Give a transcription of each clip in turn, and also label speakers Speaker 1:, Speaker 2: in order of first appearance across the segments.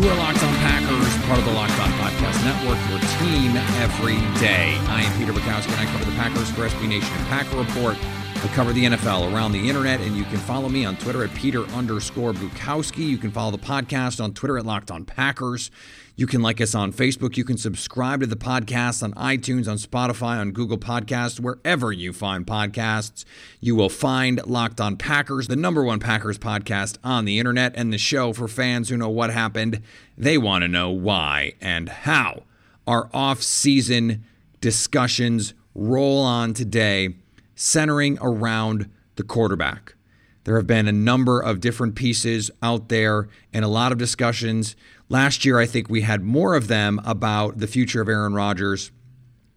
Speaker 1: You are Locked On Packers, part of the Locked On Podcast Network, your team every day. I am Peter Bukowski, and I cover the Packers for SB Nation and Packer Report. I cover the NFL around the internet, and you can follow me on Twitter at Peter underscore Bukowski. You can follow the podcast on Twitter at Locked On Packers. You can like us on Facebook. You can subscribe to the podcast on iTunes, on Spotify, on Google Podcasts, wherever you find podcasts. You will find Locked On Packers, the number one Packers podcast on the internet, and the show for fans who know what happened. They want to know why and how. Our off season discussions roll on today, centering around the quarterback. There have been a number of different pieces out there and a lot of discussions. Last year, I think we had more of them about the future of Aaron Rodgers.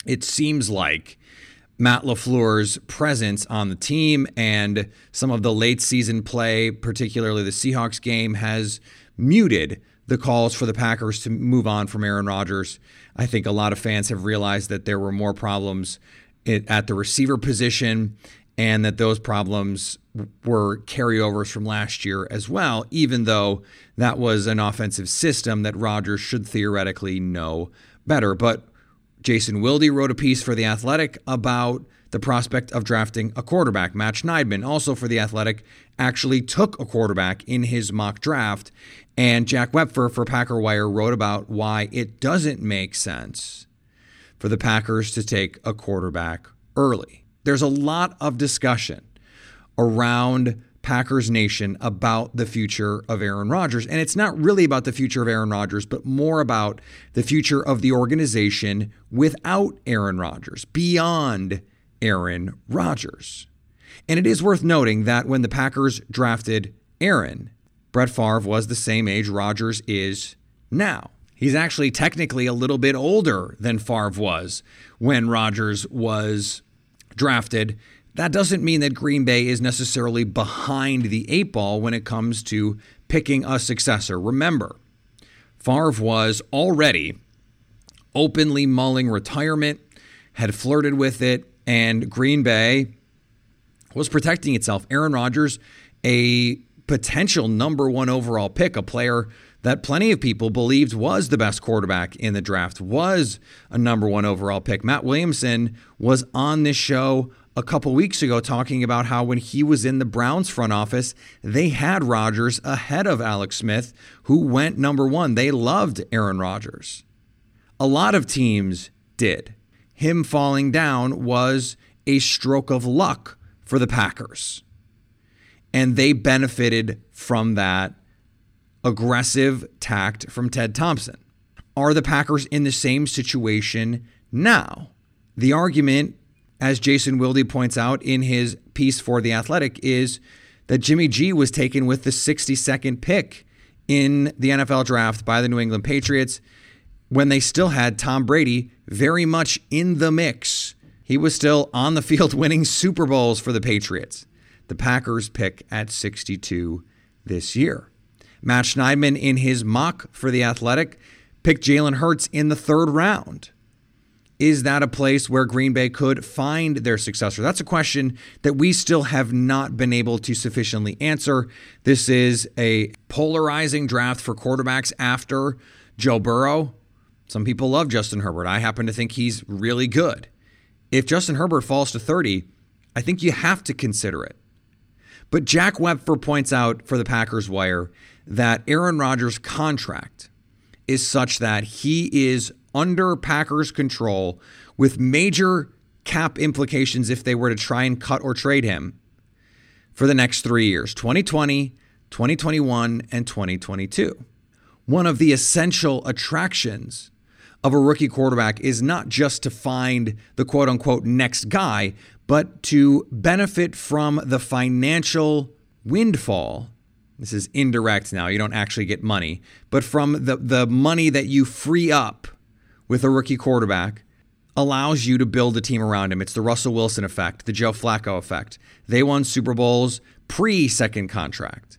Speaker 1: It seems like Matt LaFleur's presence on the team and some of the late season play, particularly the Seahawks game, has muted the calls for the Packers to move on from Aaron Rodgers. I think a lot of fans have realized that there were more problems at the receiver position and that those problems were carryovers from last year as well, even though that was an offensive system that Rodgers should theoretically know better. But Jason Wilde wrote a piece for The Athletic about the prospect of drafting a quarterback. Matt Schneidman, also for The Athletic, actually took a quarterback in his mock draft. And Jack Wepfer for Packer Wire wrote about why it doesn't make sense for the Packers to take a quarterback early. There's a lot of discussion around Packers Nation about the future of Aaron Rodgers. And it's not really about the future of Aaron Rodgers, but more about the future of the organization without Aaron Rodgers, beyond Aaron Rodgers. And it is worth noting that when the Packers drafted Aaron, Brett Favre was the same age Rodgers is now. He's actually technically a little bit older than Favre was when Rodgers was drafted that doesn't mean that Green Bay is necessarily behind the eight ball when it comes to picking a successor. Remember, Favre was already openly mulling retirement, had flirted with it, and Green Bay was protecting itself. Aaron Rodgers, a potential number one overall pick, a player that plenty of people believed was the best quarterback in the draft, was a number one overall pick. Matt Williamson was on this show a couple weeks ago talking about how when he was in the Browns front office, they had Rodgers ahead of Alex Smith, who went number one. They loved Aaron Rodgers. A lot of teams did. Him falling down was a stroke of luck for the Packers. And they benefited from that aggressive tact from Ted Thompson. Are the Packers in the same situation now? The argument as Jason Wilde points out in his piece for The Athletic, is that Jimmy G was taken with the 62nd pick in the NFL draft by the New England Patriots when they still had Tom Brady very much in the mix. He was still on the field winning Super Bowls for the Patriots. The Packers pick at 62 this year. Matt Schneidman, in his mock for The Athletic, picked Jalen Hurts in the third round. Is that a place where Green Bay could find their successor? That's a question that we still have not been able to sufficiently answer. This is a polarizing draft for quarterbacks after Joe Burrow. Some people love Justin Herbert. I happen to think he's really good. If Justin Herbert falls to 30, I think you have to consider it. But Jack Wepfer points out for the Packers Wire that Aaron Rodgers' contract is such that he is under Packers control with major cap implications if they were to try and cut or trade him for the next three years 2020, 2021, and 2022. One of the essential attractions of a rookie quarterback is not just to find the quote unquote next guy, but to benefit from the financial windfall. This is indirect now, you don't actually get money, but from the, the money that you free up with a rookie quarterback allows you to build a team around him. It's the Russell Wilson effect, the Joe Flacco effect. They won Super Bowls pre second contract.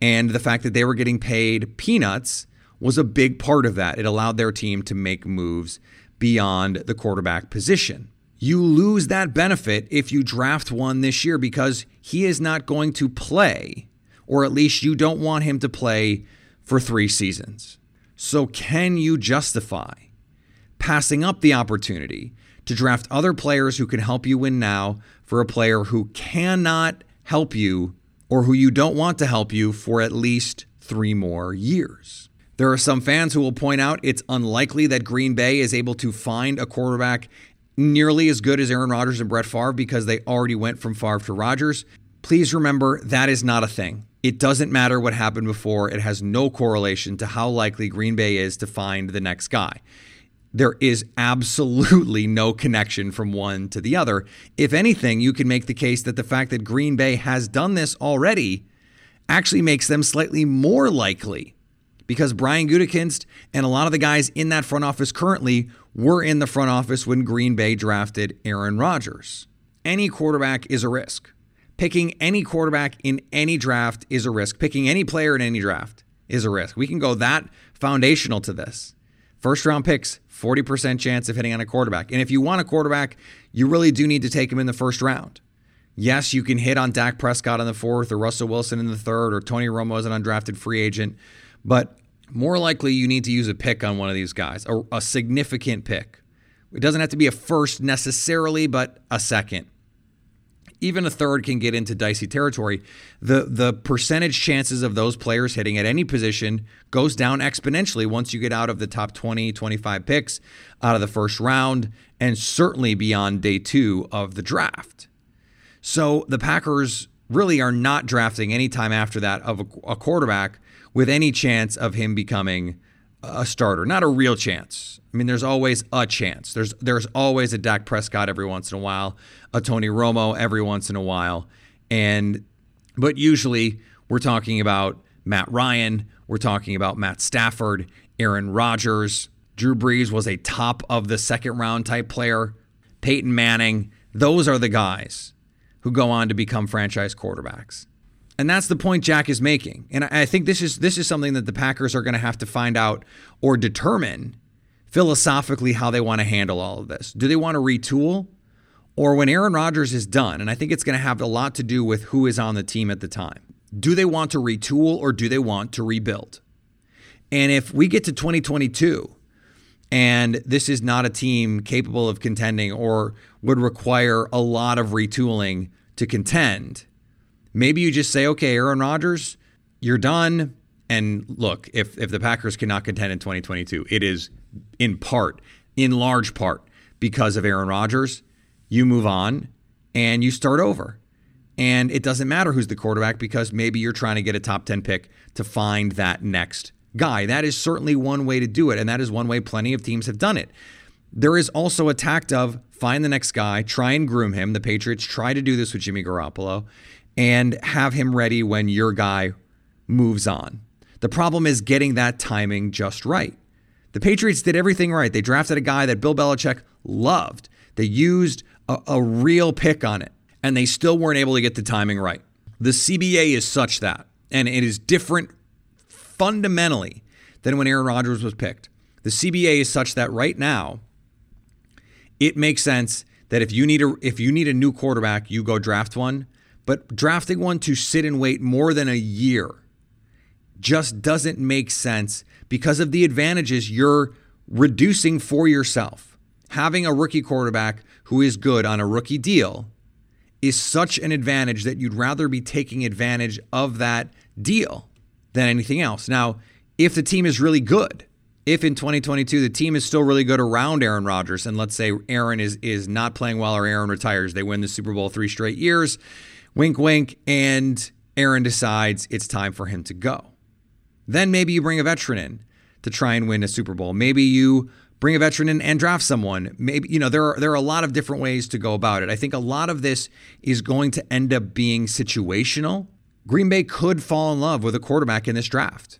Speaker 1: And the fact that they were getting paid peanuts was a big part of that. It allowed their team to make moves beyond the quarterback position. You lose that benefit if you draft one this year because he is not going to play, or at least you don't want him to play for three seasons. So, can you justify passing up the opportunity to draft other players who can help you win now for a player who cannot help you or who you don't want to help you for at least three more years? There are some fans who will point out it's unlikely that Green Bay is able to find a quarterback nearly as good as Aaron Rodgers and Brett Favre because they already went from Favre to Rodgers. Please remember that is not a thing. It doesn't matter what happened before. It has no correlation to how likely Green Bay is to find the next guy. There is absolutely no connection from one to the other. If anything, you can make the case that the fact that Green Bay has done this already actually makes them slightly more likely because Brian Gutekunst and a lot of the guys in that front office currently were in the front office when Green Bay drafted Aaron Rodgers. Any quarterback is a risk. Picking any quarterback in any draft is a risk. Picking any player in any draft is a risk. We can go that foundational to this. First round picks, 40% chance of hitting on a quarterback. And if you want a quarterback, you really do need to take him in the first round. Yes, you can hit on Dak Prescott in the fourth, or Russell Wilson in the third, or Tony Romo as an undrafted free agent. But more likely you need to use a pick on one of these guys, a, a significant pick. It doesn't have to be a first necessarily, but a second. Even a third can get into dicey territory. The the percentage chances of those players hitting at any position goes down exponentially once you get out of the top 20, 25 picks out of the first round and certainly beyond day 2 of the draft. So the Packers really are not drafting any time after that of a, a quarterback with any chance of him becoming a starter. Not a real chance. I mean, there's always a chance. There's there's always a Dak Prescott every once in a while, a Tony Romo every once in a while, and but usually we're talking about Matt Ryan, we're talking about Matt Stafford, Aaron Rodgers, Drew Brees was a top of the second round type player, Peyton Manning. Those are the guys who go on to become franchise quarterbacks. And that's the point Jack is making. And I think this is this is something that the Packers are going to have to find out or determine philosophically how they want to handle all of this. Do they want to retool? Or when Aaron Rodgers is done, and I think it's going to have a lot to do with who is on the team at the time. Do they want to retool or do they want to rebuild? And if we get to 2022 and this is not a team capable of contending or would require a lot of retooling to contend, Maybe you just say, okay, Aaron Rodgers, you're done. And look, if if the Packers cannot contend in 2022, it is in part, in large part, because of Aaron Rodgers. You move on and you start over. And it doesn't matter who's the quarterback because maybe you're trying to get a top 10 pick to find that next guy. That is certainly one way to do it. And that is one way plenty of teams have done it. There is also a tact of find the next guy, try and groom him. The Patriots try to do this with Jimmy Garoppolo and have him ready when your guy moves on. The problem is getting that timing just right. The Patriots did everything right. They drafted a guy that Bill Belichick loved. They used a, a, real pick on it, and they still weren't able to get the timing right. The CBA is such that, and it is different fundamentally than when Aaron Rodgers was picked. The CBA is such that right now, it makes sense that if you need a if you need a new quarterback, you go draft one. But drafting one to sit and wait more than a year just doesn't make sense because of the advantages you're reducing for yourself. Having a rookie quarterback who is good on a rookie deal is such an advantage that you'd rather be taking advantage of that deal than anything else. Now, if the team is really good, if in 2022 the team is still really good around Aaron Rodgers, and let's say Aaron is is not playing well or Aaron retires, they win the Super Bowl three straight years, wink wink, and Aaron decides it's time for him to go. Then maybe you bring a veteran in to try and win a Super Bowl. Maybe you bring a veteran in and draft someone. Maybe you know there are there are a lot of different ways to go about it. I think a lot of this is going to end up being situational. Green Bay could fall in love with a quarterback in this draft.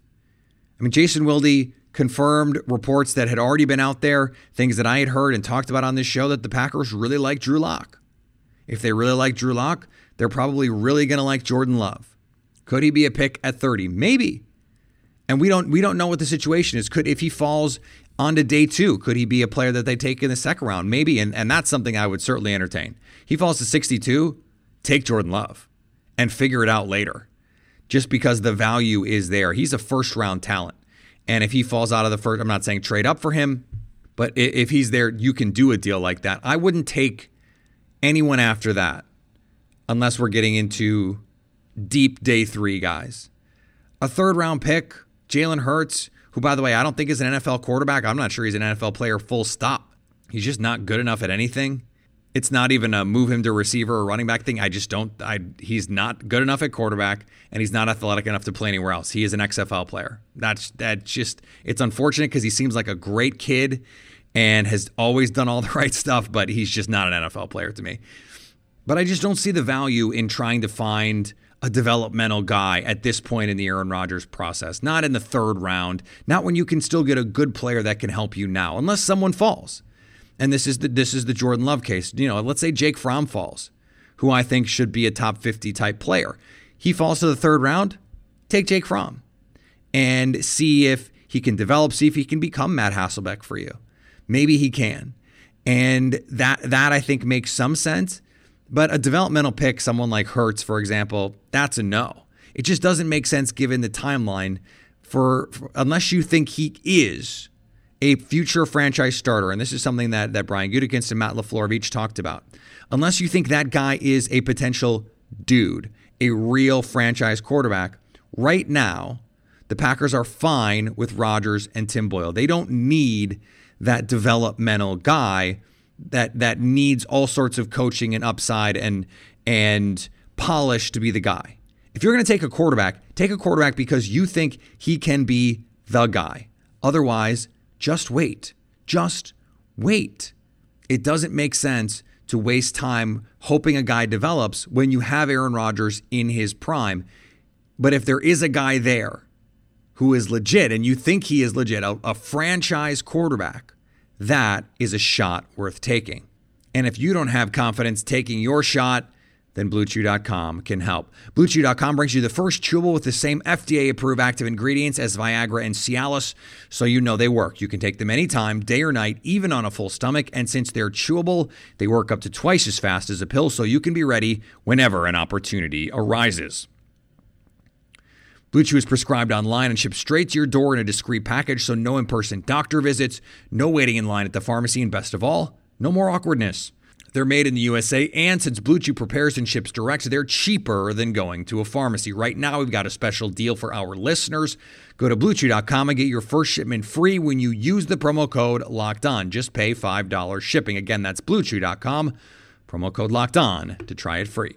Speaker 1: I mean, Jason Wilde confirmed reports that had already been out there, things that I had heard and talked about on this show that the Packers really like Drew Lock. If they really like Drew Lock, they're probably really going to like Jordan Love. Could he be a pick at 30? Maybe. And we don't we don't know what the situation is. Could if he falls onto day two, could he be a player that they take in the second round? Maybe, and, and that's something I would certainly entertain. He falls to 62, take Jordan Love and figure it out later. Just because the value is there. He's a first round talent. And if he falls out of the first, I'm not saying trade up for him, but if he's there, you can do a deal like that. I wouldn't take anyone after that unless we're getting into deep day three guys. A third round pick, Jalen Hurts, who, by the way, I don't think is an NFL quarterback. I'm not sure he's an NFL player, full stop. He's just not good enough at anything. It's not even a move him to receiver or running back thing. I just don't. I he's not good enough at quarterback, and he's not athletic enough to play anywhere else. He is an XFL player. That's that. Just it's unfortunate because he seems like a great kid and has always done all the right stuff, but he's just not an NFL player to me. But I just don't see the value in trying to find a developmental guy at this point in the Aaron Rodgers process. Not in the third round. Not when you can still get a good player that can help you now, unless someone falls and this is the this is the Jordan Love case. You know, let's say Jake Fromm falls, who I think should be a top 50 type player. He falls to the third round, take Jake Fromm and see if he can develop, see if he can become Matt Hasselbeck for you. Maybe he can. And that that I think makes some sense. But a developmental pick, someone like Hurts, for example, that's a no. It just doesn't make sense given the timeline for, for unless you think he is a future franchise starter, and this is something that, that Brian Gutekunst and Matt LaFleur have each talked about, unless you think that guy is a potential dude, a real franchise quarterback, right now, the Packers are fine with Rodgers and Tim Boyle. They don't need that developmental guy that that needs all sorts of coaching and upside and and polish to be the guy. If you're going to take a quarterback, take a quarterback because you think he can be the guy. Otherwise, just wait. Just wait. It doesn't make sense to waste time hoping a guy develops when you have Aaron Rodgers in his prime. But if there is a guy there who is legit and you think he is legit, a, a franchise quarterback, that is a shot worth taking. And if you don't have confidence taking your shot, then BlueChew.com can help. BlueChew.com brings you the first chewable with the same FDA-approved active ingredients as Viagra and Cialis, so you know they work. You can take them anytime, day or night, even on a full stomach. And since they're chewable, they work up to twice as fast as a pill, so you can be ready whenever an opportunity arises. Blue Chew is prescribed online and shipped straight to your door in a discreet package, so no in-person doctor visits, no waiting in line at the pharmacy, and best of all, no more awkwardness. They're made in the USA, and since Blue Chew prepares and ships direct, they're cheaper than going to a pharmacy. Right now, we've got a special deal for our listeners. Go to BlueChew.com and get your first shipment free when you use the promo code Locked On. Just pay five dollars shipping. Again, that's BlueChew.com. Promo code Locked On to try it free.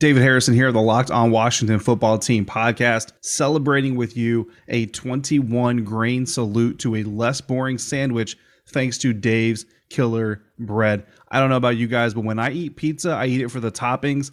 Speaker 2: David Harrison here, the Locked On Washington Football Team podcast, celebrating with you a 21 grain salute to a less boring sandwich thanks to Dave's Killer Bread. I don't know about you guys, but when I eat pizza, I eat it for the toppings,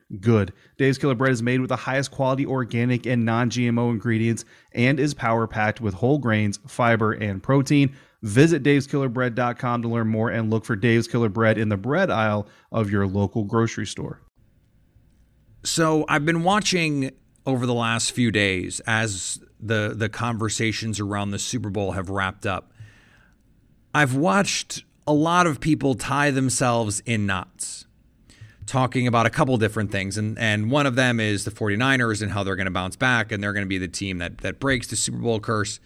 Speaker 2: good. Dave's Killer Bread is made with the highest quality organic and non GMO ingredients and is power packed with whole grains, fiber, and protein. Visit daveskillerbread.com to learn more and look for Dave's Killer Bread in the bread aisle of your local grocery store.
Speaker 1: So I've been watching over the last few days as the the conversations around the Super Bowl have wrapped up. I've watched a lot of people tie themselves in knots talking about a couple different things and and one of them is the 49ers and how they're going to bounce back and they're going to be the team that that breaks the Super Bowl curse.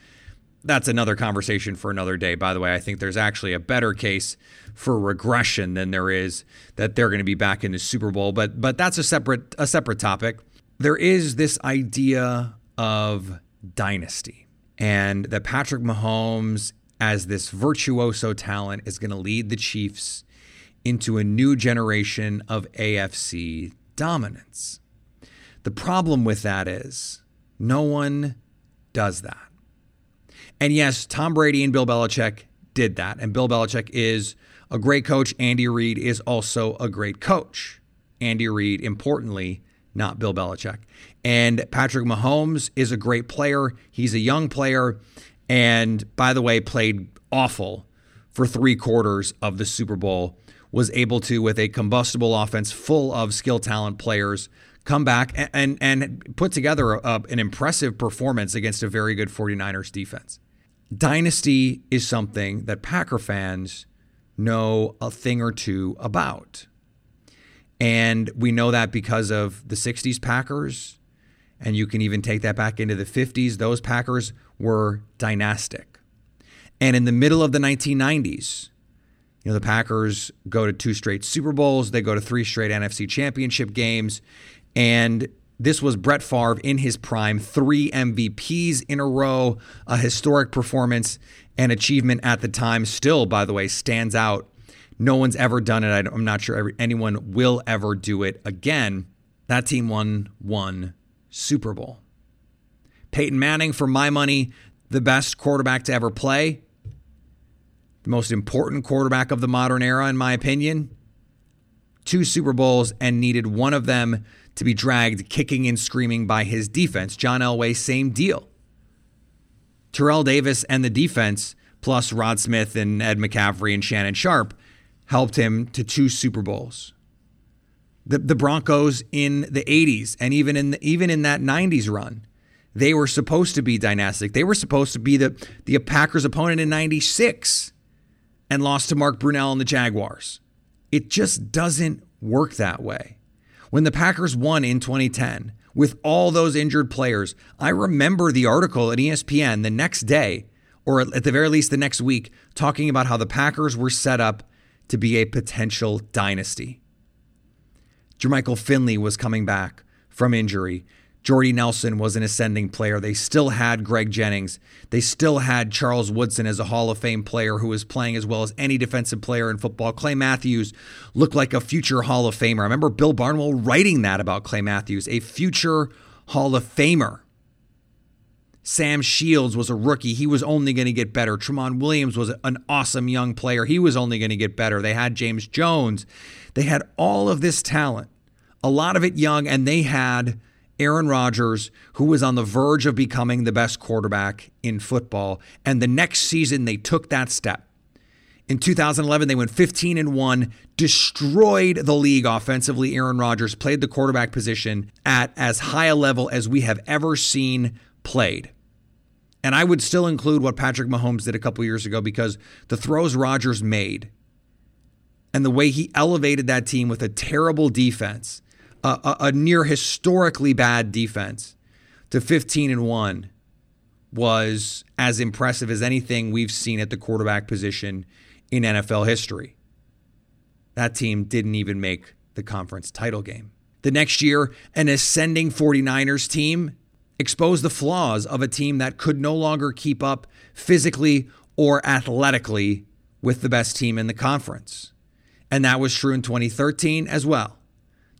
Speaker 1: That's another conversation for another day. By the way, I think there's actually a better case for regression than there is that they're going to be back in the Super Bowl, but but that's a separate a separate topic. There is this idea of dynasty and that Patrick Mahomes as this virtuoso talent is going to lead the Chiefs into a new generation of AFC dominance. The problem with that is no one does that. And yes, Tom Brady and Bill Belichick did that. And Bill Belichick is a great coach. Andy Reid is also a great coach. Andy Reid, importantly, not Bill Belichick. And Patrick Mahomes is a great player. He's a young player. And by the way, played awful for three quarters of the Super Bowl. Was able to, with a combustible offense full of skill talent players, come back and, and, and put together a, an impressive performance against a very good 49ers defense. Dynasty is something that Packer fans know a thing or two about. And we know that because of the 60s Packers, and you can even take that back into the 50s. Those Packers were dynastic. And in the middle of the 1990s, you know, the Packers go to two straight Super Bowls, they go to three straight NFC championship games, and this was Brett Favre in his prime, three MVPs in a row, a historic performance and achievement at the time. Still, by the way, stands out. No one's ever done it. I'm not sure anyone will ever do it again. That team won one Super Bowl. Peyton Manning, for my money, the best quarterback to ever play, the most important quarterback of the modern era, in my opinion. Two Super Bowls and needed one of them to be dragged kicking and screaming by his defense. John Elway, same deal. Terrell Davis and the defense, plus Rod Smith and Ed McCaffrey and Shannon Sharpe, helped him to two Super Bowls. The, the Broncos in the 80s and even in the, even in that 90s run, they were supposed to be dynastic. They were supposed to be the, the Packers' opponent in 96 and lost to Mark Brunell and the Jaguars. It just doesn't work that way. When the Packers won in 2010 with all those injured players, I remember the article at ESPN the next day, or at the very least the next week, talking about how the Packers were set up to be a potential dynasty. Jermichael Finley was coming back from injury. Jordy Nelson was an ascending player. They still had Greg Jennings. They still had Charles Woodson as a Hall of Fame player who was playing as well as any defensive player in football. Clay Matthews looked like a future Hall of Famer. I remember Bill Barnwell writing that about Clay Matthews, a future Hall of Famer. Sam Shields was a rookie. He was only going to get better. Tramon Williams was an awesome young player. He was only going to get better. They had James Jones. They had all of this talent, a lot of it young, and they had Aaron Rodgers, who was on the verge of becoming the best quarterback in football. And the next season, they took that step. In 2011, they went 15 and 1, destroyed the league offensively. Aaron Rodgers played the quarterback position at as high a level as we have ever seen played. And I would still include what Patrick Mahomes did a couple years ago because the throws Rodgers made and the way he elevated that team with a terrible defense a, a, near historically bad defense to 15 and 1 was as impressive as anything we've seen at the quarterback position in NFL history. That team didn't even make the conference title game. The next year, an ascending 49ers team exposed the flaws of a team that could no longer keep up physically or athletically with the best team in the conference. And that was true in 2013 as well.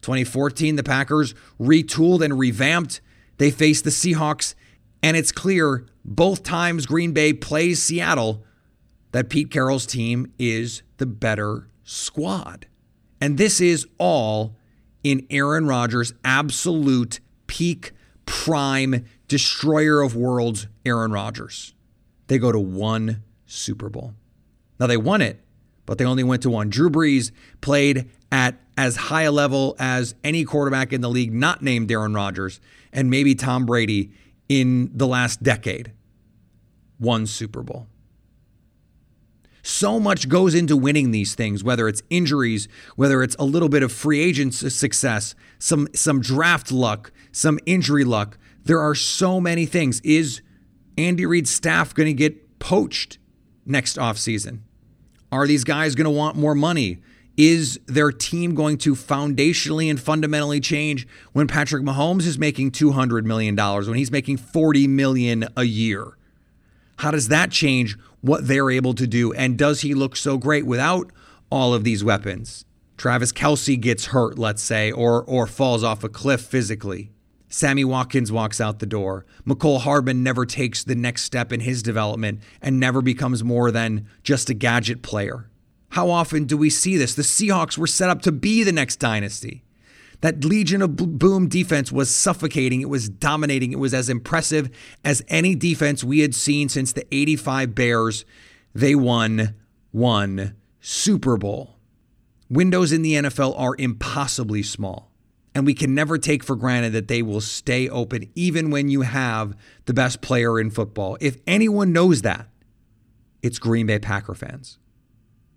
Speaker 1: 2014, the Packers retooled and revamped. They faced the Seahawks, and it's clear both times Green Bay plays Seattle that Pete Carroll's team is the better squad. And this is all in Aaron Rodgers' absolute peak prime destroyer of worlds, Aaron Rodgers. They go to one Super Bowl. Now they won it, but they only went to one. Drew Brees played at as high a level as any quarterback in the league, not named Aaron Rodgers, and maybe Tom Brady in the last decade. One Super Bowl. So much goes into winning these things, whether it's injuries, whether it's a little bit of free agent success, some some draft luck, some injury luck. There are so many things. Is Andy Reid's staff going to get poached next offseason? Are these guys going to want more money? Is their team going to foundationally and fundamentally change when Patrick Mahomes is making $200 million, when he's making 40 million a year? How does that change what they're able to do? And does he look so great without all of these weapons? Travis Kelce gets hurt, let's say, or or falls off a cliff physically. Sammy Watkins walks out the door. Mecole Hardman never takes the next step in his development and never becomes more than just a gadget player. How often do we see this? The Seahawks were set up to be the next dynasty. That Legion of Boom defense was suffocating. It was dominating. It was as impressive as any defense we had seen since the 85 Bears. They won one Super Bowl. Windows in the NFL are impossibly small. And we can never take for granted that they will stay open even when you have the best player in football. If anyone knows that, it's Green Bay Packer fans.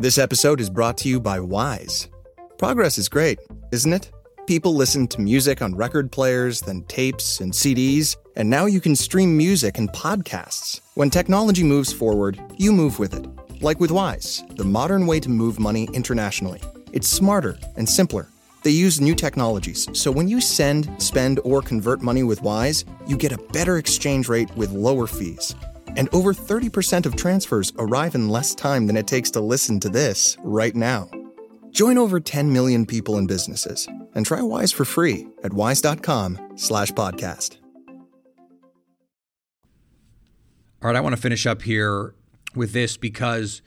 Speaker 3: This episode is brought to you by Wise. Progress is great, isn't it? People listen to music on record players, then tapes and CDs, and now you can stream music and podcasts. When technology moves forward, you move with it. Like with Wise, the modern way to move money internationally. It's smarter and simpler. They use new technologies, so when you send, spend, or convert money with Wise, you get a better exchange rate with lower fees. And over 30% of transfers arrive in less time than it takes to listen to this right now. Join over 10 million people and businesses and try Wise for free at wise.com slash podcast.
Speaker 1: All right, I want to finish up here with this because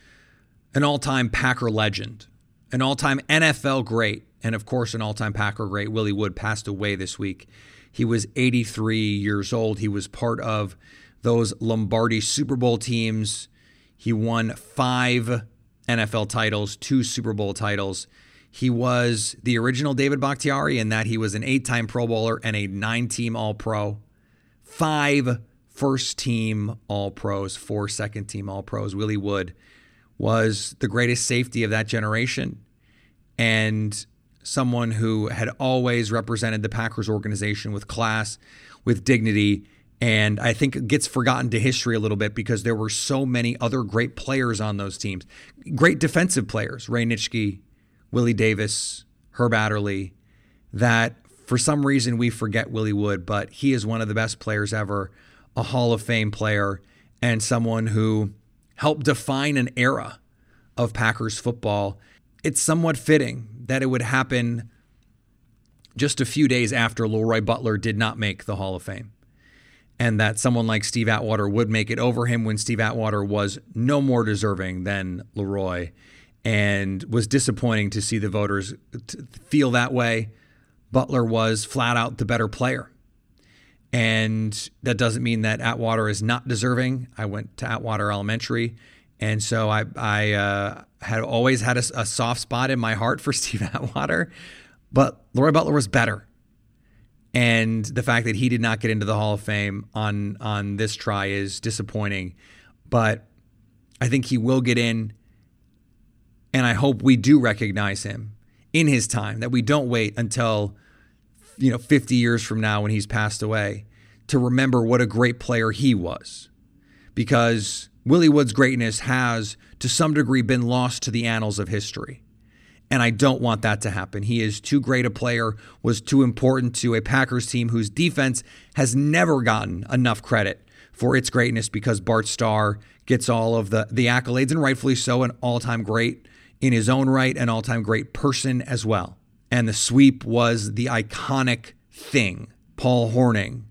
Speaker 1: an all-time Packer legend, an all-time NFL great, and of course an all-time Packer great, Willie Wood, passed away this week. He was 83 years old. He was part of those Lombardi Super Bowl teams. He won five NFL titles, two Super Bowl titles. He was the original David Bakhtiari in that he was an eight time Pro Bowler and a nine team All Pro, five first team All Pros, four second team All Pros. Willie Wood was the greatest safety of that generation and someone who had always represented the Packers organization with class, with dignity, and I think it gets forgotten to history a little bit because there were so many other great players on those teams. Great defensive players, Ray Nitschke, Willie Davis, Herb Adderley, that for some reason we forget Willie Wood, but he is one of the best players ever, a Hall of Fame player, and someone who helped define an era of Packers football. It's somewhat fitting that it would happen just a few days after Leroy Butler did not make the Hall of Fame and that someone like Steve Atwater would make it over him when Steve Atwater was no more deserving than Leroy and was disappointing to see the voters feel that way. Butler was flat out the better player. And that doesn't mean that Atwater is not deserving. I went to Atwater Elementary, and so I, I uh, had always had a, a, soft spot in my heart for Steve Atwater. But Leroy Butler was better. And the fact that he did not get into the Hall of Fame on on this try is disappointing. But I think he will get in. And I hope we do recognize him in his time, that we don't wait until, you know, 50 years from now when he's passed away to remember what a great player he was. Because Willie Wood's greatness has, to some degree, been lost to the annals of history. And I don't want that to happen. He is too great a player, was too important to a Packers team whose defense has never gotten enough credit for its greatness because Bart Starr gets all of the, the accolades, and rightfully so, an all time great in his own right, an all time great person as well. And the sweep was the iconic thing. Paul Hornung,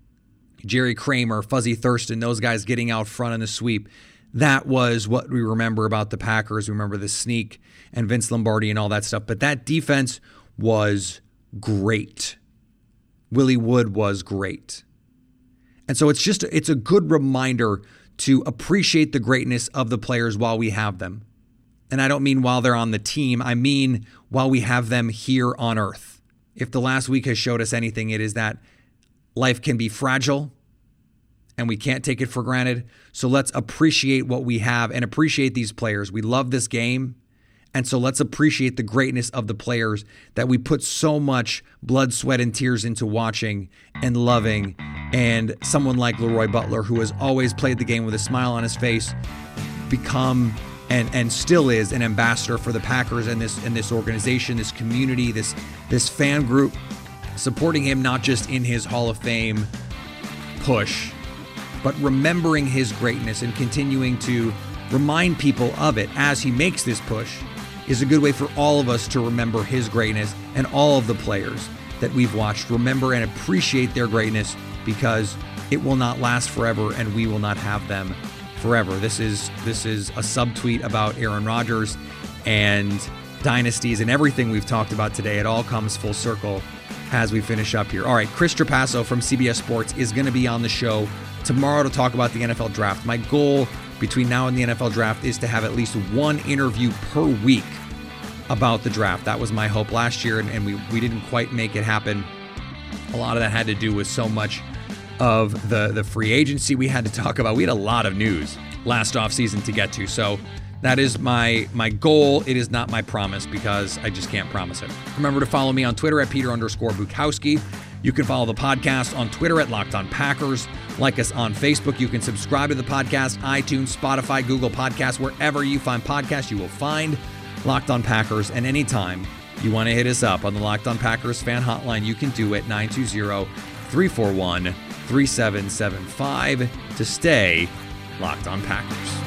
Speaker 1: Jerry Kramer, Fuzzy Thurston, those guys getting out front in the sweep. That was what we remember about the Packers. We remember the sneak and Vince Lombardi and all that stuff. But that defense was great. Willie Wood was great. And so it's just it's a good reminder to appreciate the greatness of the players while we have them. And I don't mean while they're on the team, I mean while we have them here on earth. If the last week has showed us anything, it is that life can be fragile and we can't take it for granted. So let's appreciate what we have and appreciate these players. We love this game. And so let's appreciate the greatness of the players that we put so much blood, sweat, and tears into watching and loving. And someone like Leroy Butler, who has always played the game with a smile on his face, become and and still is an ambassador for the Packers and this and this organization, this community, this this fan group, supporting him not just in his Hall of Fame push, but remembering his greatness and continuing to remind people of it as he makes this push is a good way for all of us to remember his greatness and all of the players that we've watched. Remember and appreciate their greatness because it will not last forever and we will not have them forever. This is this is a subtweet about Aaron Rodgers and dynasties and everything we've talked about today. It all comes full circle as we finish up here. All right, Chris Trapasso from CBS Sports is going to be on the show tomorrow to talk about the NFL draft. My goal between now and the NFL draft is to have at least one interview per week about the draft. That was my hope last year, and, and we, we didn't quite make it happen. A lot of that had to do with so much of the, the free agency we had to talk about. We had a lot of news last offseason to get to. So that is my my goal. It is not my promise because I just can't promise it. Remember to follow me on Twitter at Peter underscore Bukowski. You can follow the podcast on Twitter at Locked On Packers. Like us on Facebook. You can subscribe to the podcast, iTunes, Spotify, Google Podcasts, wherever you find podcasts, you will find Locked On Packers. And anytime you want to hit us up on the Locked On Packers fan hotline, you can do it 920 341 3775 to stay locked on Packers.